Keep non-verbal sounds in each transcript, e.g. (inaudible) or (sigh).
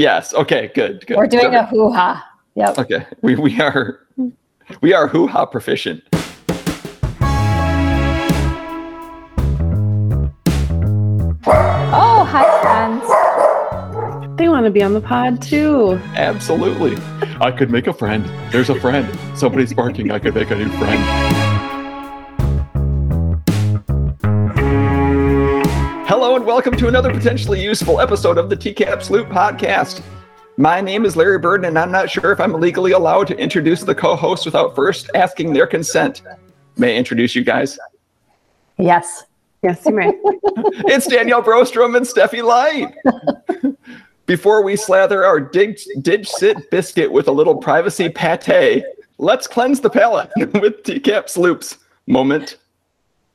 Yes. Okay. Good. Good. We're doing So- a hoo ha. Yep. Okay. We we are we are hoo ha proficient. Oh, hi, friends. They want to be on the pod too. Absolutely. I could make a friend. There's a friend. Somebody's barking. I could make a new friend. And welcome to another potentially useful episode of the TCAPS Loop podcast. My name is Larry Burden, and I'm not sure if I'm legally allowed to introduce the co-host without first asking their consent. May I introduce you guys? Yes. Yes, you may. (laughs) It's Danielle Brostrom and Steffi Light. Before we slather our dig, DigCit biscuit with a little privacy pate, let's cleanse the palate (laughs) with TCAPS Loop's. moment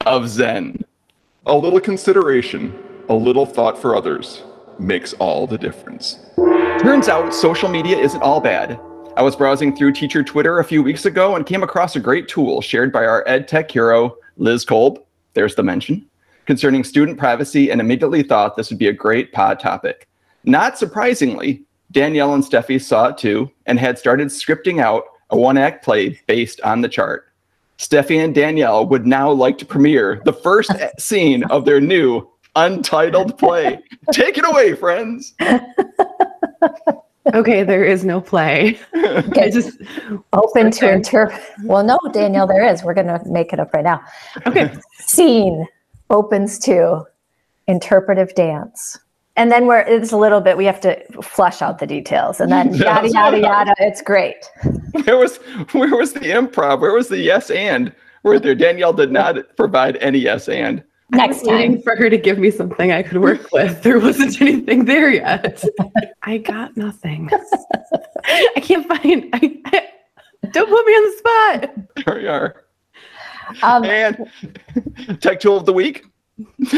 of Zen. A little consideration, a little thought for others makes all the difference. Turns out social media isn't all bad. I was browsing through teacher Twitter a few weeks ago and came across a great tool shared by our ed tech hero, Liz Kolb. There's the mention concerning student privacy and immediately thought this would be a great pod topic. Not surprisingly, Danielle and Steffi saw it too and had started scripting out a one act play based on the chart. Steffi and Danielle would now like to premiere the first (laughs) scene of their new untitled play. Take it away, friends. (laughs) Okay, there is no play. (laughs) I just Open to interpret. Well, no, Danielle, there is. We're going to make it up right now. okay. Scene opens to interpretive dance. And then we're, it's a little bit, we have to flush out the details and then yada, yada, yada. It's great. Where was where was the improv? Where was the yes and? Where there Danielle did not provide any yes and. Next Waiting time. for her to give me something I could work with. There wasn't (laughs) anything there yet. I got nothing. I can't find. I, I- don't put me on the spot. There we are. Um, And (laughs) tech tool of the week. (laughs)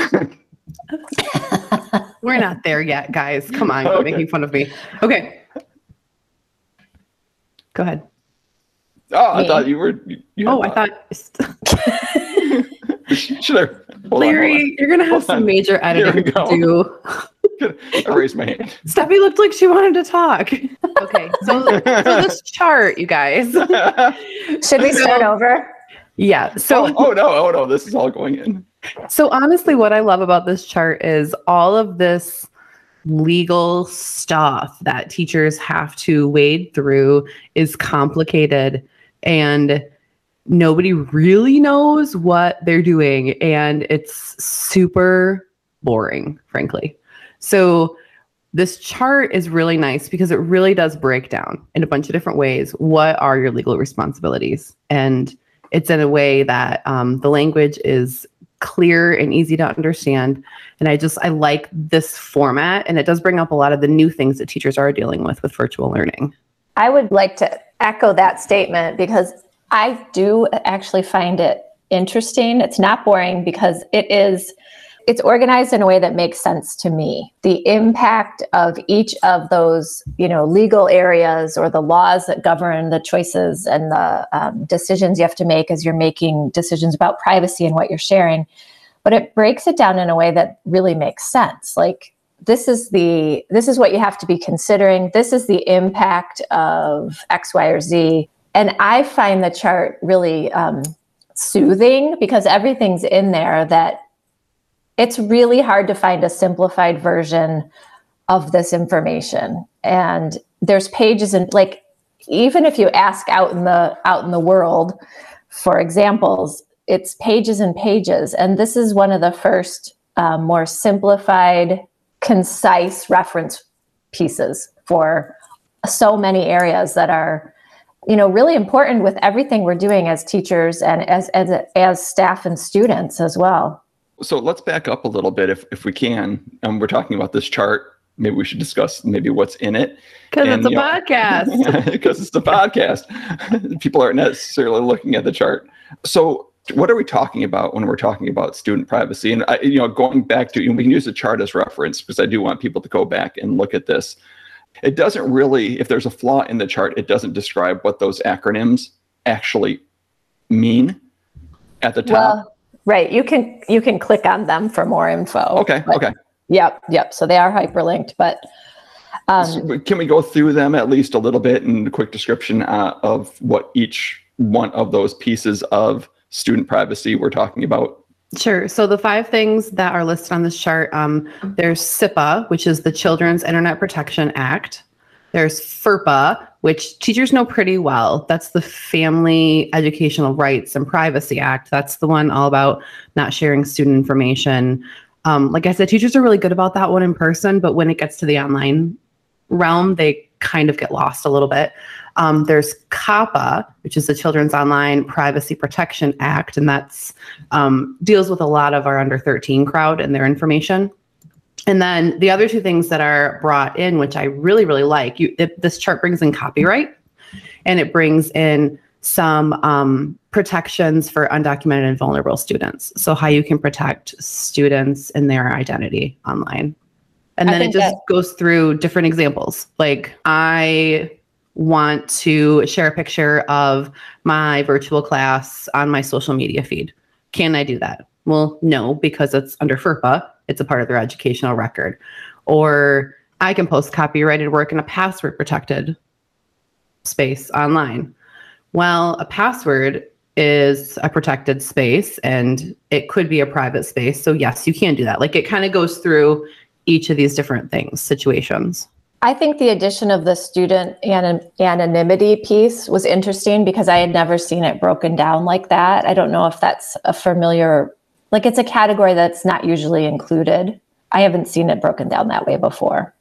We're not there yet, guys. Come on, quit Okay. making fun of me. Okay. Go ahead. Oh, I Me. thought you were. You, you Oh, I thought Should I? Hold on, hold Larry, you're gonna have Hold some on. major editing to do. (laughs) on. I raised my hand. Steffi looked like she wanted to talk. Okay, so, so this (laughs) chart, you guys. (laughs) should we start over? Yeah. So oh, oh no! Oh no! This is all going in. So honestly, what I love about this chart is all of this legal stuff that teachers have to wade through is complicated and nobody really knows what they're doing and it's super boring, frankly. So this chart is really nice because it really does break down in a bunch of different ways what are your legal responsibilities. And it's in a way that um, the language is clear and easy to understand. And i just i like this format and it does bring up a lot of the new things that teachers are dealing with with virtual learning. I would like to echo that statement because I do actually find it interesting. It's not boring because it is it's organized in a way that makes sense to me. The impact of each of those, you know, legal areas or the laws that govern the choices and the um, decisions you have to make as you're making decisions about privacy and what you're sharing. But it breaks it down in a way that really makes sense. Like this is the this is what you have to be considering this is the impact of x y or z and i find the chart really um, soothing because everything's in there that it's really hard to find a simplified version of this information. And there's pages and like even if you ask out in the out in the world for examples it's pages and pages. And this is one of the first um, more simplified concise reference pieces for so many areas that are you know really important with everything we're doing as teachers and as as as staff and students as well So let's back up a little bit, if if we can. And we're talking about this chart. Maybe we should discuss maybe what's in it. because it's a know- podcast (laughs) because it's a podcast. (laughs) People aren't necessarily looking at the chart. So, what are we talking about when we're talking about student privacy? And I, you know, going back to, you know, we can use the chart as reference because I do want people to go back and look at this. It doesn't really, if there's a flaw in the chart, it doesn't describe what those acronyms actually mean at the top. well right you can you can click on them for more info okay, but- okay. Yep, yep. So they are hyperlinked, but Um, Can we go through them at least a little bit and a quick description uh, of what each one of those pieces of student privacy we're talking about? Sure. So the five things that are listed on this chart, um, there's CIPA, which is the Children's Internet Protection Act. There's FERPA, which teachers know pretty well. That's the Family Educational Rights and Privacy Act. That's the one all about not sharing student information. Um, like I said, teachers are really good about that one in person, but when it gets to the online realm, they kind of get lost a little bit. Um, there's COPPA, which is the Children's Online Privacy Protection Act, and that's um, deals with a lot of our under 13 crowd and their information. And then the other two things that are brought in, which I really, really like, you, it, this chart brings in copyright and it brings in some um, protections for undocumented and vulnerable students. So, how you can protect students and their identity online. And then it just that- goes through different examples. Like, I want to share a picture of my virtual class on my social media feed. Can I do that? Well, no, because it's under FERPA, it's a part of their educational record. Or I can post copyrighted work in a password protected space online. Well, a password is a protected space and it could be a private space. So, yes, you can do that. Like it kind of goes through each of these different things, situations. I think the addition of the student anonymity piece was interesting because I had never seen it broken down like that. I don't know if that's a familiar, like it's a category that's not usually included. I haven't seen it broken down that way before.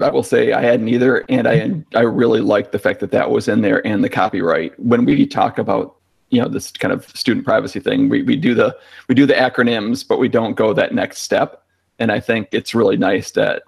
I will say I hadn't either, and I I really liked the fact that that was in there and the copyright. When we talk about you know this kind of student privacy thing, we we do the we do the acronyms, but we don't go that next step and I think it's really nice that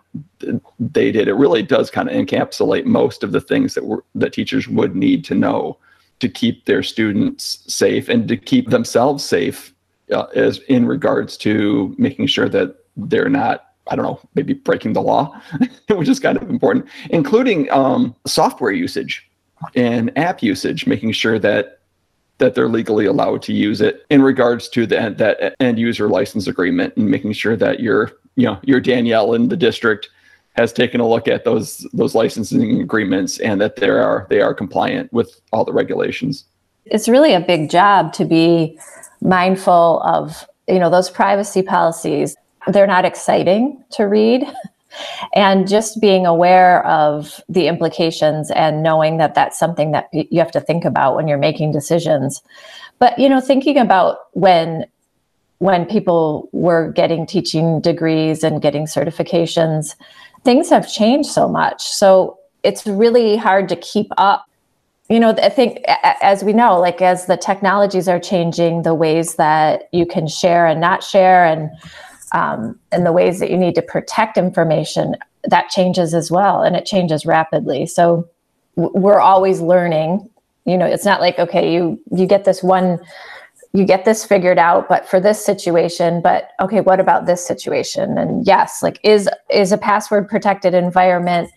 they did. It really does kind of encapsulate most of the things that were that teachers would need to know to keep their students safe and to keep themselves safe, uh, as in regards to making sure that they're not. I don't know, maybe breaking the law, (laughs) which is kind of important, including um, software usage and app usage, making sure that that they're legally allowed to use it in regards to the that end user license agreement and making sure that your you know your Danielle in the district has taken a look at those those licensing agreements and that they are they are compliant with all the regulations. It's really a big job to be mindful of you know those privacy policies. They're not exciting to read. And just being aware of the implications and knowing that that's something that you have to think about when you're making decisions. But you know, thinking about when when people were getting teaching degrees and getting certifications, things have changed so much. So it's really hard to keep up. You know, I think as we know, like as the technologies are changing, the ways that you can share and not share, and um, and the ways that you need to protect information, that changes as well, and it changes rapidly. So we're always learning. You know, it's not like okay, you you get this one you get this figured out but for this situation but okay what about this situation? And yes like is is a password protected environment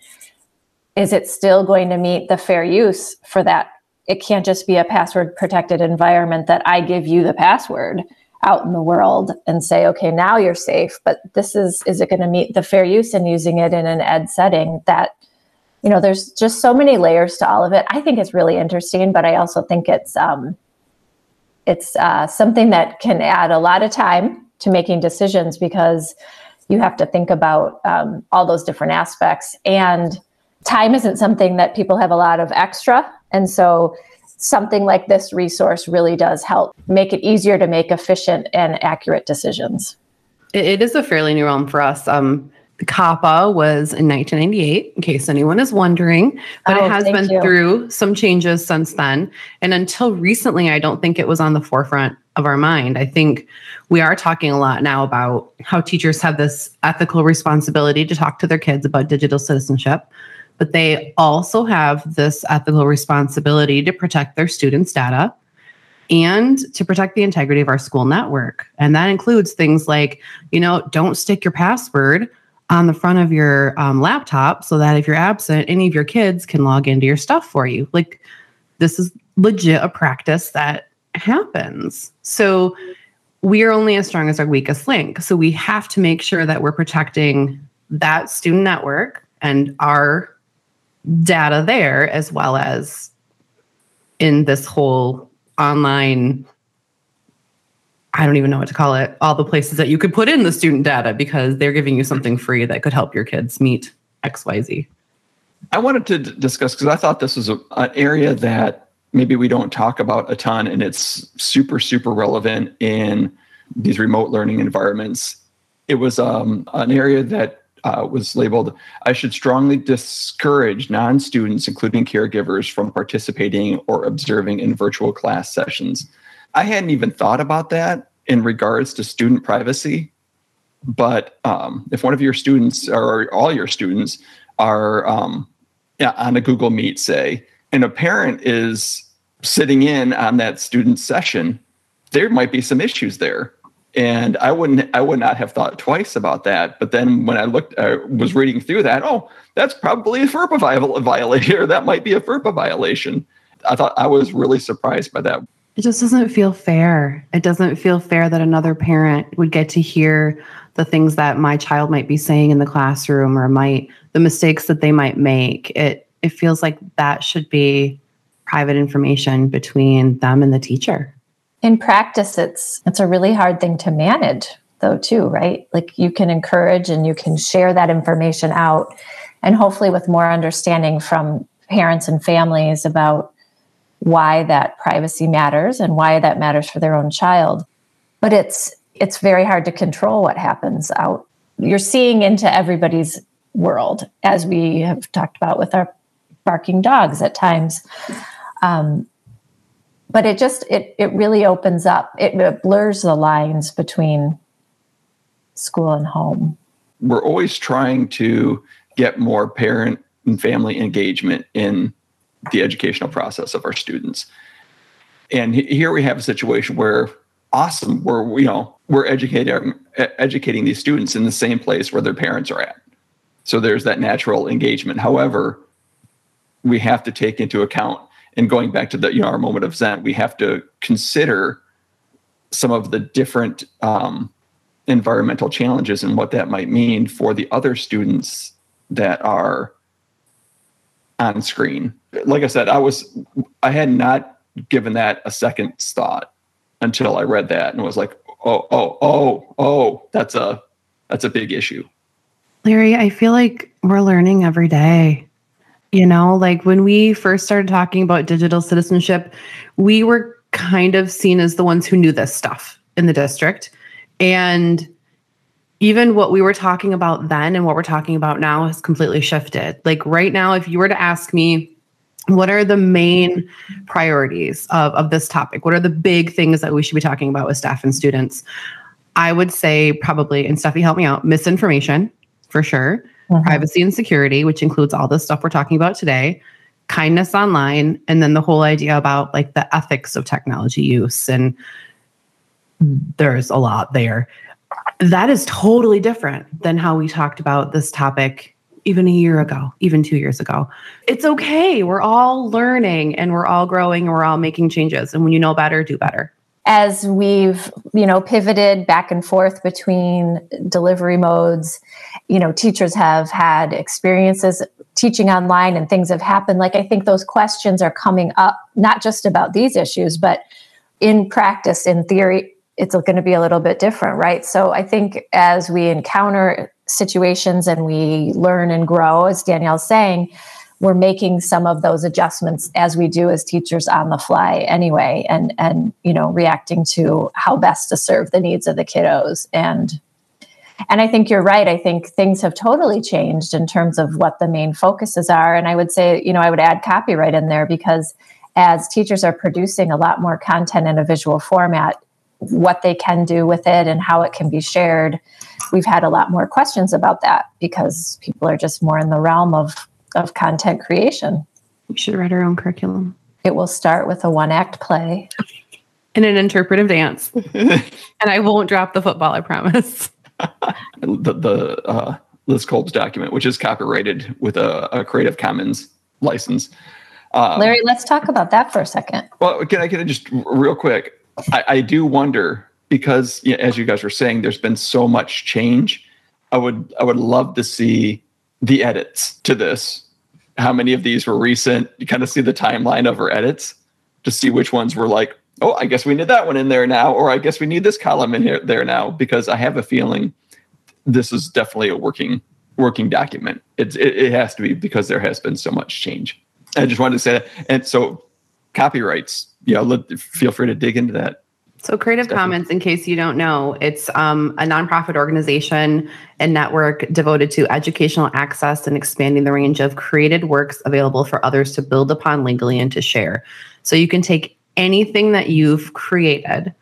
is it still going to meet the fair use for that? It can't just be a password protected environment that i give you the password out in the world and say okay now you're safe but this is is it going to meet the fair use in using it in an ed setting that you know there's just so many layers to all of it. I think it's really interesting but i also think it's um, it's uh, something that can add a lot of time to making decisions because you have to think about um, all those different aspects. And time isn't something that people have a lot of extra. And so something like this resource really does help make it easier to make efficient and accurate decisions. It is a fairly new realm for us. Um, COPPA was in 1998, in case anyone is wondering, but oh, it has been you. through some changes since then. And until recently, I don't think it was on the forefront of our mind. I think we are talking a lot now about how teachers have this ethical responsibility to talk to their kids about digital citizenship, but they also have this ethical responsibility to protect their students' data and to protect the integrity of our school network. And that includes things like, you know, don't stick your password on the front of your um, laptop so that if you're absent, any of your kids can log into your stuff for you. Like, this is legit a practice that happens. So, we are only as strong as our weakest link. So, we have to make sure that we're protecting that student network and our data there as well as in this whole online I don't even know what to call it, all the places that you could put in the student data because they're giving you something free that could help your kids meet XYZ. I wanted to d- discuss because I thought this was a, an area that maybe we don't talk about a ton, and it's super, super relevant in these remote learning environments. It was um, an area that uh, was labeled I should strongly discourage non students, including caregivers, from participating or observing in virtual class sessions. I hadn't even thought about that in regards to student privacy. But um, if one of your students or all your students are um, on a Google Meet, say, and a parent is sitting in on that student session, there might be some issues there. And I wouldn't, I would not have thought twice about that. But then when I looked, I was reading through that, oh, that's probably a FERPA violation, (laughs) that might be a FERPA violation. I thought I was really surprised by that. It just doesn't feel fair. It doesn't feel fair that another parent would get to hear the things that my child might be saying in the classroom or might the mistakes that they might make. It it feels like that should be private information between them and the teacher. In practice it's it's a really hard thing to manage though too, right? Like you can encourage and you can share that information out and hopefully with more understanding from parents and families about why that privacy matters and why that matters for their own child. But it's it's very hard to control what happens out. You're seeing into everybody's world, as we have talked about with our barking dogs at times. Um, but it just it it really opens up. It, it blurs the lines between school and home. We're always trying to get more parent and family engagement in the educational process of our students. And here we have a situation where awesome, we're you know we're educating educating these students in the same place where their parents are at. So there's that natural engagement. However, we have to take into account and going back to the you know our moment of zen, we have to consider some of the different um, environmental challenges and what that might mean for the other students that are on screen. Like I said, I was I had not given that a second thought until I read that and was like, oh, oh, oh, oh, that's a that's a big issue. Larry, I feel like we're learning every day. You know, like when we first started talking about digital citizenship, we were kind of seen as the ones who knew this stuff in the district. And even what we were talking about then and what we're talking about now has completely shifted. Like right now, if you were to ask me, what are the main priorities of, of this topic? What are the big things that we should be talking about with staff and students? I would say probably, and Steffi, help me out, misinformation for sure, mm-hmm. privacy and security, which includes all the stuff we're talking about today, kindness online, and then the whole idea about like the ethics of technology use. And there's a lot there that is totally different than how we talked about this topic even a year ago, even two years ago. It's okay. We're all learning and we're all growing and we're all making changes. And when you know better, do better. As we've, you know, pivoted back and forth between delivery modes, you know, teachers have had experiences teaching online and things have happened. Like I think those questions are coming up, not just about these issues, but in practice, in theory, it's going to be a little bit different, right? So I think as we encounter situations and we learn and grow, as Danielle's saying, we're making some of those adjustments as we do as teachers on the fly anyway and and you know reacting to how best to serve the needs of the kiddos. And and i think you're right. I think things have totally changed in terms of what the main focuses are. And i would say you know i would add copyright in there because as teachers are producing a lot more content in a visual format what they can do with it and how it can be shared. We've had a lot more questions about that because people are just more in the realm of, of content creation. We should write our own curriculum. It will start with a one act play (laughs) and an interpretive dance. (laughs) and I won't drop the football, I promise. (laughs) the the uh, Liz Kolb's document, which is copyrighted with a, a Creative Commons license. Um, Larry, let's talk about that for a second. Well, can I get it just real quick? I, I do wonder because, you know, as you guys were saying, there's been so much change. I would I would love to see the edits to this. How many of these were recent? You kind of see the timeline of her edits to see which ones were like, oh, I guess we need that one in there now, or I guess we need this column in here there now, because I have a feeling this is definitely a working working document. It's it, it has to be because there has been so much change. I just wanted to say that. And so copyrights, yeah, let, feel free to dig into that. So, Creative Definitely. Commons, in case you don't know, it's um, a nonprofit organization and network devoted to educational access and expanding the range of created works available for others to build upon legally and to share. So, you can take anything that you've created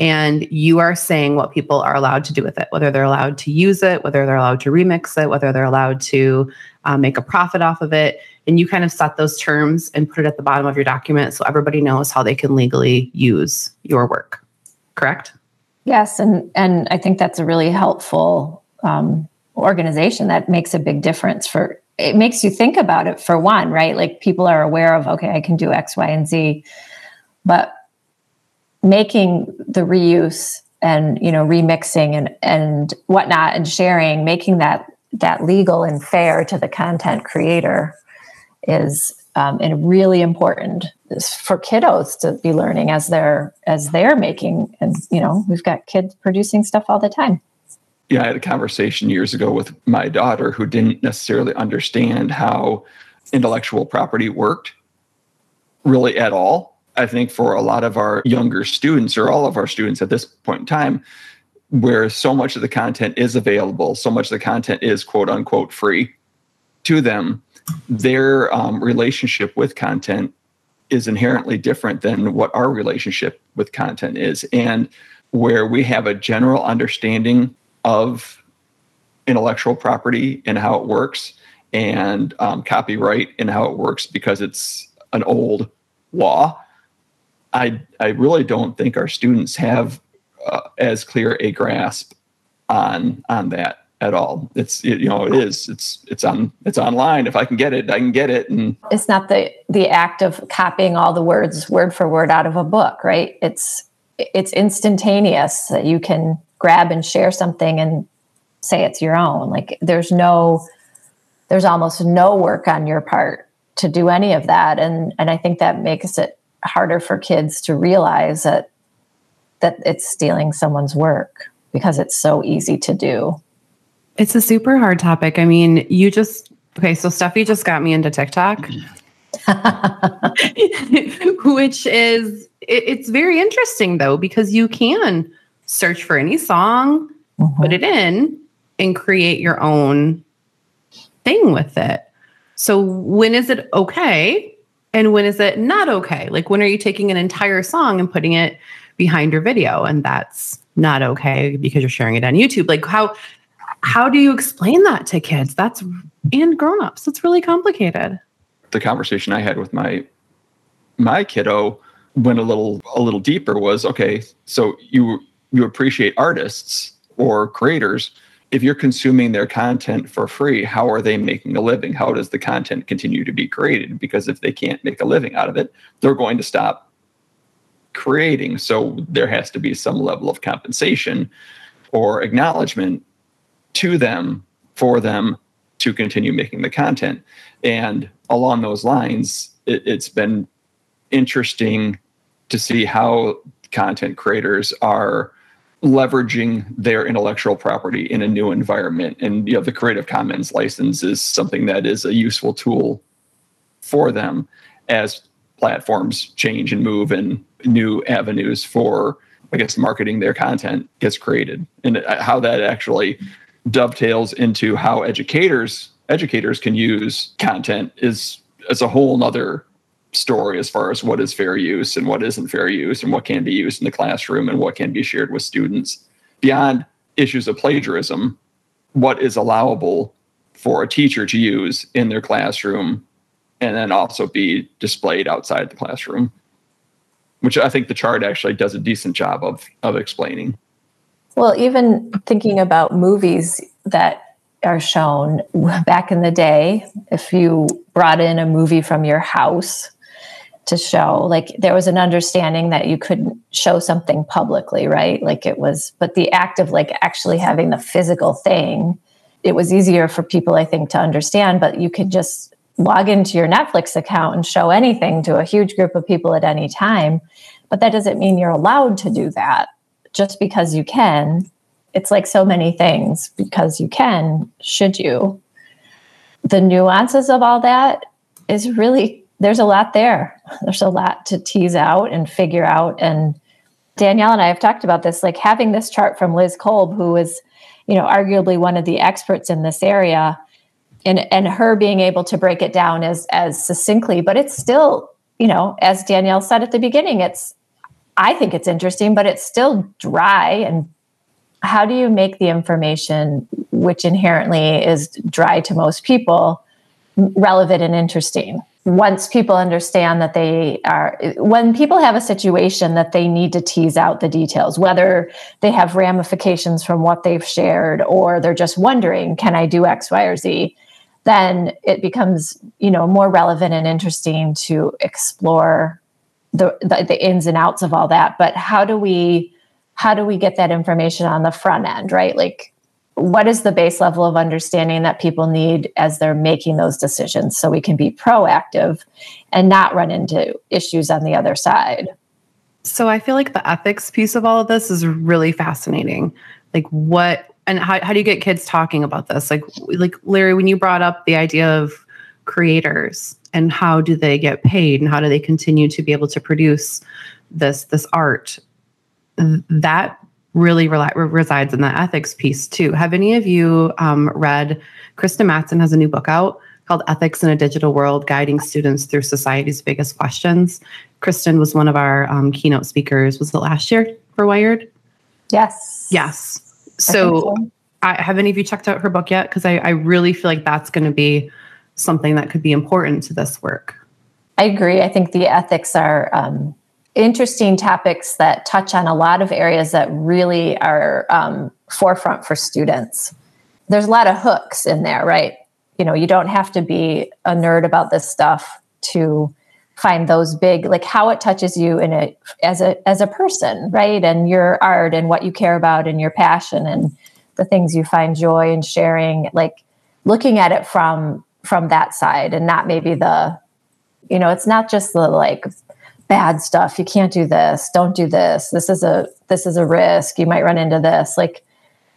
and you are saying what people are allowed to do with it, whether they're allowed to use it, whether they're allowed to remix it, whether they're allowed to uh, make a profit off of it. And you kind of set those terms and put it at the bottom of your document so everybody knows how they can legally use your work. Correct? Yes, and and I think that's a really helpful um, organization that makes a big difference for. It makes you think about it for one, right? Like people are aware of, okay, I can do X, Y, and Z, but making the reuse and you know remixing and and whatnot and sharing, making that that legal and fair to the content creator is um, and really important for kiddos to be learning as they're as they're making and you know we've got kids producing stuff all the time. Yeah i had a conversation years ago with my daughter who didn't necessarily understand how intellectual property worked really at all i think for a lot of our younger students or all of our students at this point in time where so much of the content is available so much of the content is quote unquote free to them their um, relationship with content is inherently different than what our relationship with content is. And where we have a general understanding of intellectual property and how it works and um, copyright and how it works because it's an old law. I, I really don't think our students have uh, as clear a grasp on on that at all. It's you know it is it's it's on it's online. If I can get it, I can get it. And it's not the the act of copying all the words word for word out of a book, right? It's it's instantaneous that you can grab and share something and say it's your own. Like there's no there's almost no work on your part to do any of that and and I think that makes it harder for kids to realize that that it's stealing someone's work because it's so easy to do. It's a super hard topic. I mean, you just okay. So Steffi just got me into TikTok, (laughs) (laughs) which is it, it's very interesting though because you can search for any song, mm-hmm. put it in, and create your own thing with it. So when is it okay? And when is it not okay? Like when are you taking an entire song and putting it behind your video and that's not okay because you're sharing it on YouTube? Like how how do you explain that to kids? That's and grown-ups. It's really complicated. The conversation I had with my my kiddo went a little a little deeper was okay, so you you appreciate artists or creators if you're consuming their content for free, how are they making a living? How does the content continue to be created? Because if they can't make a living out of it, they're going to stop creating. So there has to be some level of compensation or acknowledgement to them for them to continue making the content. And along those lines, it, it's been interesting to see how content creators are leveraging their intellectual property in a new environment. And you know, the Creative Commons license is something that is a useful tool for them as platforms change and move and new avenues for, I guess, marketing their content gets created and uh, how that actually dovetails into how educators educators can use content is as a whole nother story as far as what is fair use and what isn't fair use and what can be used in the classroom and what can be shared with students. Beyond issues of plagiarism what is allowable for a teacher to use in their classroom and then also be displayed outside the classroom which i think the chart actually does a decent job of of explaining. Well, even thinking about movies that are shown back in the day, if you brought in a movie from your house to show, like there was an understanding that you couldn't show something publicly, right? Like it was, but the act of like actually having the physical thing it was easier for people, I think, to understand, but you could just log into your Netflix account and show anything to a huge group of people at any time. But that doesn't mean you're allowed to do that just because you can. It's like so many things because you can, should you? The nuances of all that is really, there's a lot there. There's a lot to tease out and figure out. And Danielle and I have talked about this, like having this chart from Liz Kolb, who is, you know, arguably one of the experts in this area, and and her being able to break it down as as succinctly, but it's still, you know, as Danielle said at the beginning, it's I think it's interesting, but it's still dry. And how do you make the information, which inherently is dry to most people, relevant and interesting? Once people understand that they are when people have a situation that they need to tease out the details whether they have ramifications from what they've shared or they're just wondering can i do x y or z? then it becomes you know more relevant and interesting to explore the, the, the ins and outs of all that. But how do we how do we get that information on the front end right? Like what is the base level of understanding that people need as they're making those decisions so we can be proactive and not run into issues on the other side? So i feel like the ethics piece of all of this is really fascinating. Like what and how, how do you get kids talking about this? Like like larry when you brought up the idea of creators and how do they get paid and how do they continue to be able to produce this this art that really re- resides in the ethics piece too. Have any of you um, read? Kristen Mattson has a new book out called Ethics in a Digital World Guiding Students Through Society's Biggest Questions. Kristen was one of our um, keynote speakers. Was it last year for Wired? Yes. Yes. So, so. I, have any of you checked out her book yet? Because I, I really feel like that's going to be something that could be important to this work. I agree. I think the ethics are um, interesting topics that touch on a lot of areas that really are um, forefront for students. There's a lot of hooks in there, right? You know, you don't have to be a nerd about this stuff to find those big like how it touches you in a as a as a person right and your art and what you care about and your passion and the things you find joy in sharing like looking at it from from that side and not maybe the you know it's not just the like bad stuff. You can't do this. Don't do this. This is a this is a risk. You might run into this. Like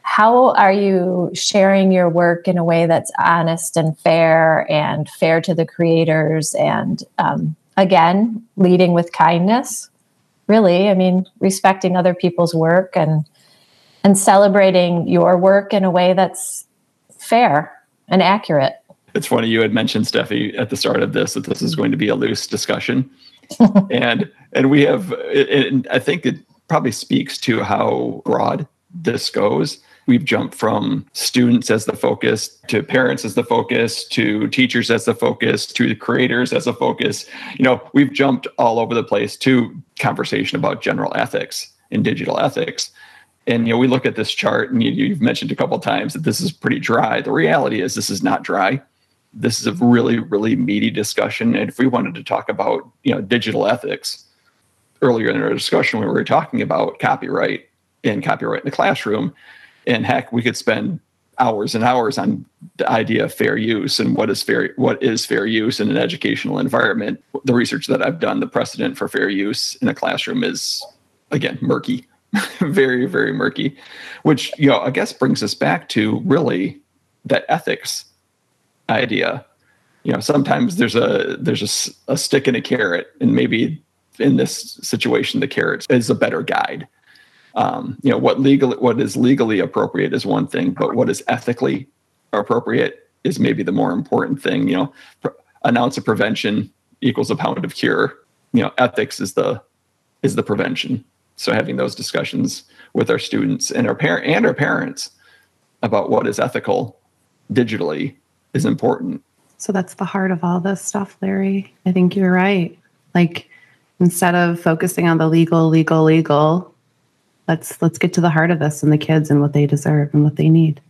how are you sharing your work in a way that's honest and fair and fair to the creators and um, again leading with kindness? Really i mean respecting other people's work and and celebrating your work in a way that's fair and accurate. It's funny you had mentioned steffi at the start of this that this is going to be a loose discussion (laughs) and and we have and i think it probably speaks to how broad this goes. We've jumped from students as the focus to parents as the focus to teachers as the focus to the creators as a focus. You know we've jumped all over the place to conversation about general ethics and digital ethics. And you know we look at this chart and you, have mentioned a couple times that this is pretty dry. The reality is this is not dry this is a really really meaty discussion. And if we wanted to talk about you know digital ethics earlier in our discussion we were talking about copyright and copyright in the classroom. And heck we could spend hours and hours on the idea of fair use and what is fair what is fair use in an educational environment. The research that i've done the precedent for fair use in a classroom is again murky (laughs) very very murky which you know i guess brings us back to really that ethics idea. You know sometimes there's a there's a, a stick and a carrot and maybe in this situation the carrot is a better guide. Um, you know what legal what is legally appropriate is one thing but what is ethically appropriate is maybe the more important thing. You know an ounce of prevention equals a pound of cure. You know ethics is the is the prevention. So having those discussions with our students and our parent and our parents about what is ethical digitally is important. So that's the heart of all this stuff, Larry. I think you're right. Like instead of focusing on the legal, legal, legal, let's let's get to the heart of this and the kids and what they deserve and what they need.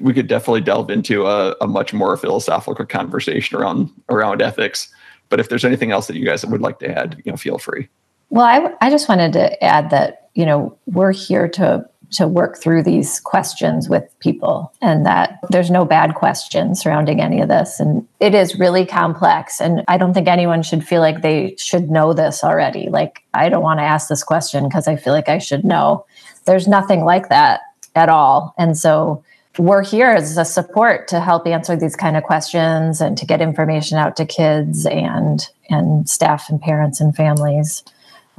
We could definitely delve into a, a much more philosophical conversation around around ethics. But if there's anything else that you guys would like to add, you know, feel free. Well, I, I just wanted to add that, you know, we're here to to work through these questions with people and that there's no bad question surrounding any of this. And it is really complex. And i don't think anyone should feel like they should know this already. Like i don't want to ask this question because i feel like i should know. There's nothing like that at all. And so we're here as a support to help answer these kind of questions and to get information out to kids and and staff and parents and families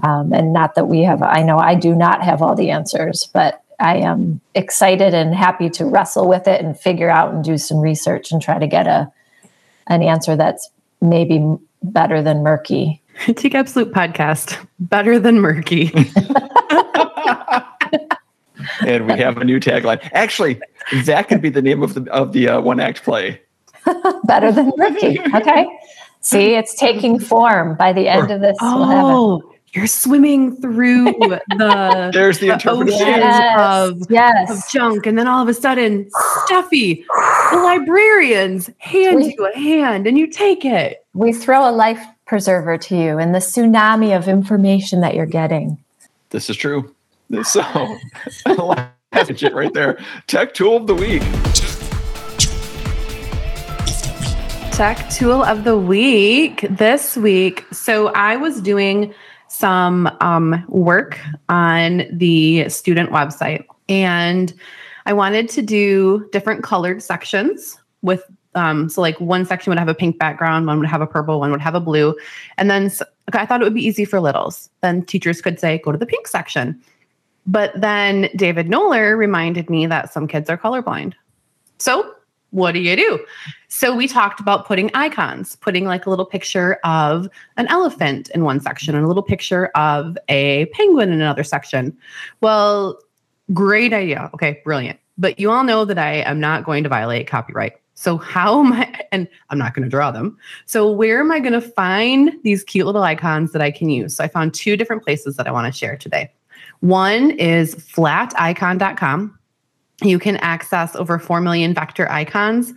um, and not that we have, I know I do not have all the answers, but I am excited and happy to wrestle with it and figure out and do some research and try to get a an answer that's maybe better than murky. (laughs) Take absolute podcast, better than murky. (laughs) (laughs) and we have a new tagline. Actually, that could be the name of the of the uh, one act play. better than murky. Okay. See, it's taking form by the end of this. Oh, we'll you're swimming through (laughs) the there's the, the ocean yes, of, yes. of junk and then all of a sudden Steffi the librarians hand we, you a hand and you take it. We throw a life preserver to you and the tsunami of information that you're getting. This is true. So (laughs) that's it right there. Tech tool of the week. Tech tool of the week this week. So i was doing some um, work on the student website. And I wanted to do different colored sections with um, so like one section would have a pink background, one would have a purple, one would have a blue. And then okay, I thought it would be easy for littles. Then teachers could say, go to the pink section. But then David Noller reminded me that some kids are colorblind. So what do you do? So we talked about putting icons, putting like a little picture of an elephant in one section and a little picture of a penguin in another section. Well, great idea. Okay, brilliant. But you all know that I am not going to violate copyright. So how am I (laughs) and I'm not going to draw them. So where am I going to find these cute little icons that I can use? So I found two different places that I want to share today. One is flaticon.com you can access over 4 million vector icons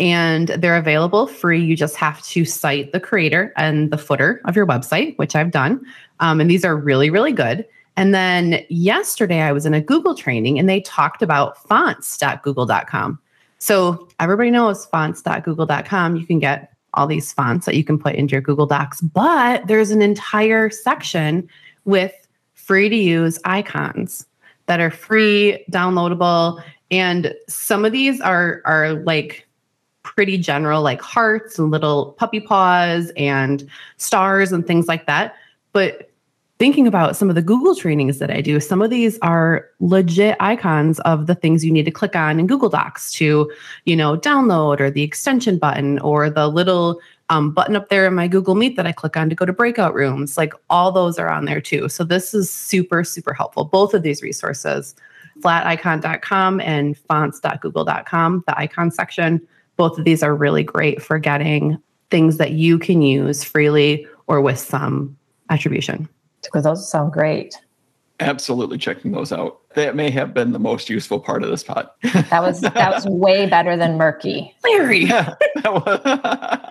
and they're available free. You just have to cite the creator and the footer of your website, which I've done. Um, and these are really, really good. And then yesterday I was in a Google training and they talked about fonts.google.com. So everybody knows fonts.google.com. You can get all these fonts that you can put into your Google Docs, but there's an entire section with free to use icons that are free, downloadable, and some of these are are like pretty general, like hearts and little puppy paws and stars and things like that. But thinking about some of the Google trainings that I do, some of these are legit icons of the things you need to click on in Google Docs to, you know, download or the extension button or the little um, button up there in my Google Meet that I click on to go to breakout rooms. Like all those are on there too. So this is super, super helpful. Both of these resources, flaticon.com and fonts.google.com, the icon section, both of these are really great for getting things that you can use freely or with some attribution. Because those sound great. Absolutely checking those out. That may have been the most useful part of this pod. that was that was (laughs) way better than murky. Larry. (laughs) Yeah, (laughs)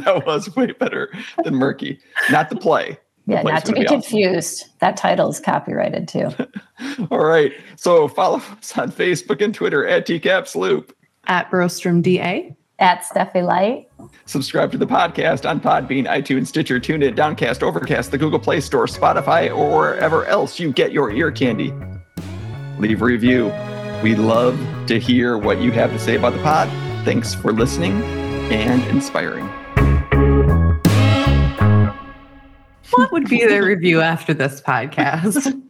(laughs) that was way better than Murky. Not the play. The yeah, not to be, be confused. Awesome. That title is copyrighted too. (laughs) All right. So follow us on Facebook and Twitter at TCAPS Loop. At Brostrom DA. At Steffi Light. Subscribe to the podcast on Podbean, iTunes, Stitcher, TuneIn, Downcast, Overcast, the Google Play Store, Spotify, or wherever else you get your ear candy. Leave a review. We love to hear what you have to say about the pod. Thanks for listening and inspiring. What would be their review after this podcast? (laughs)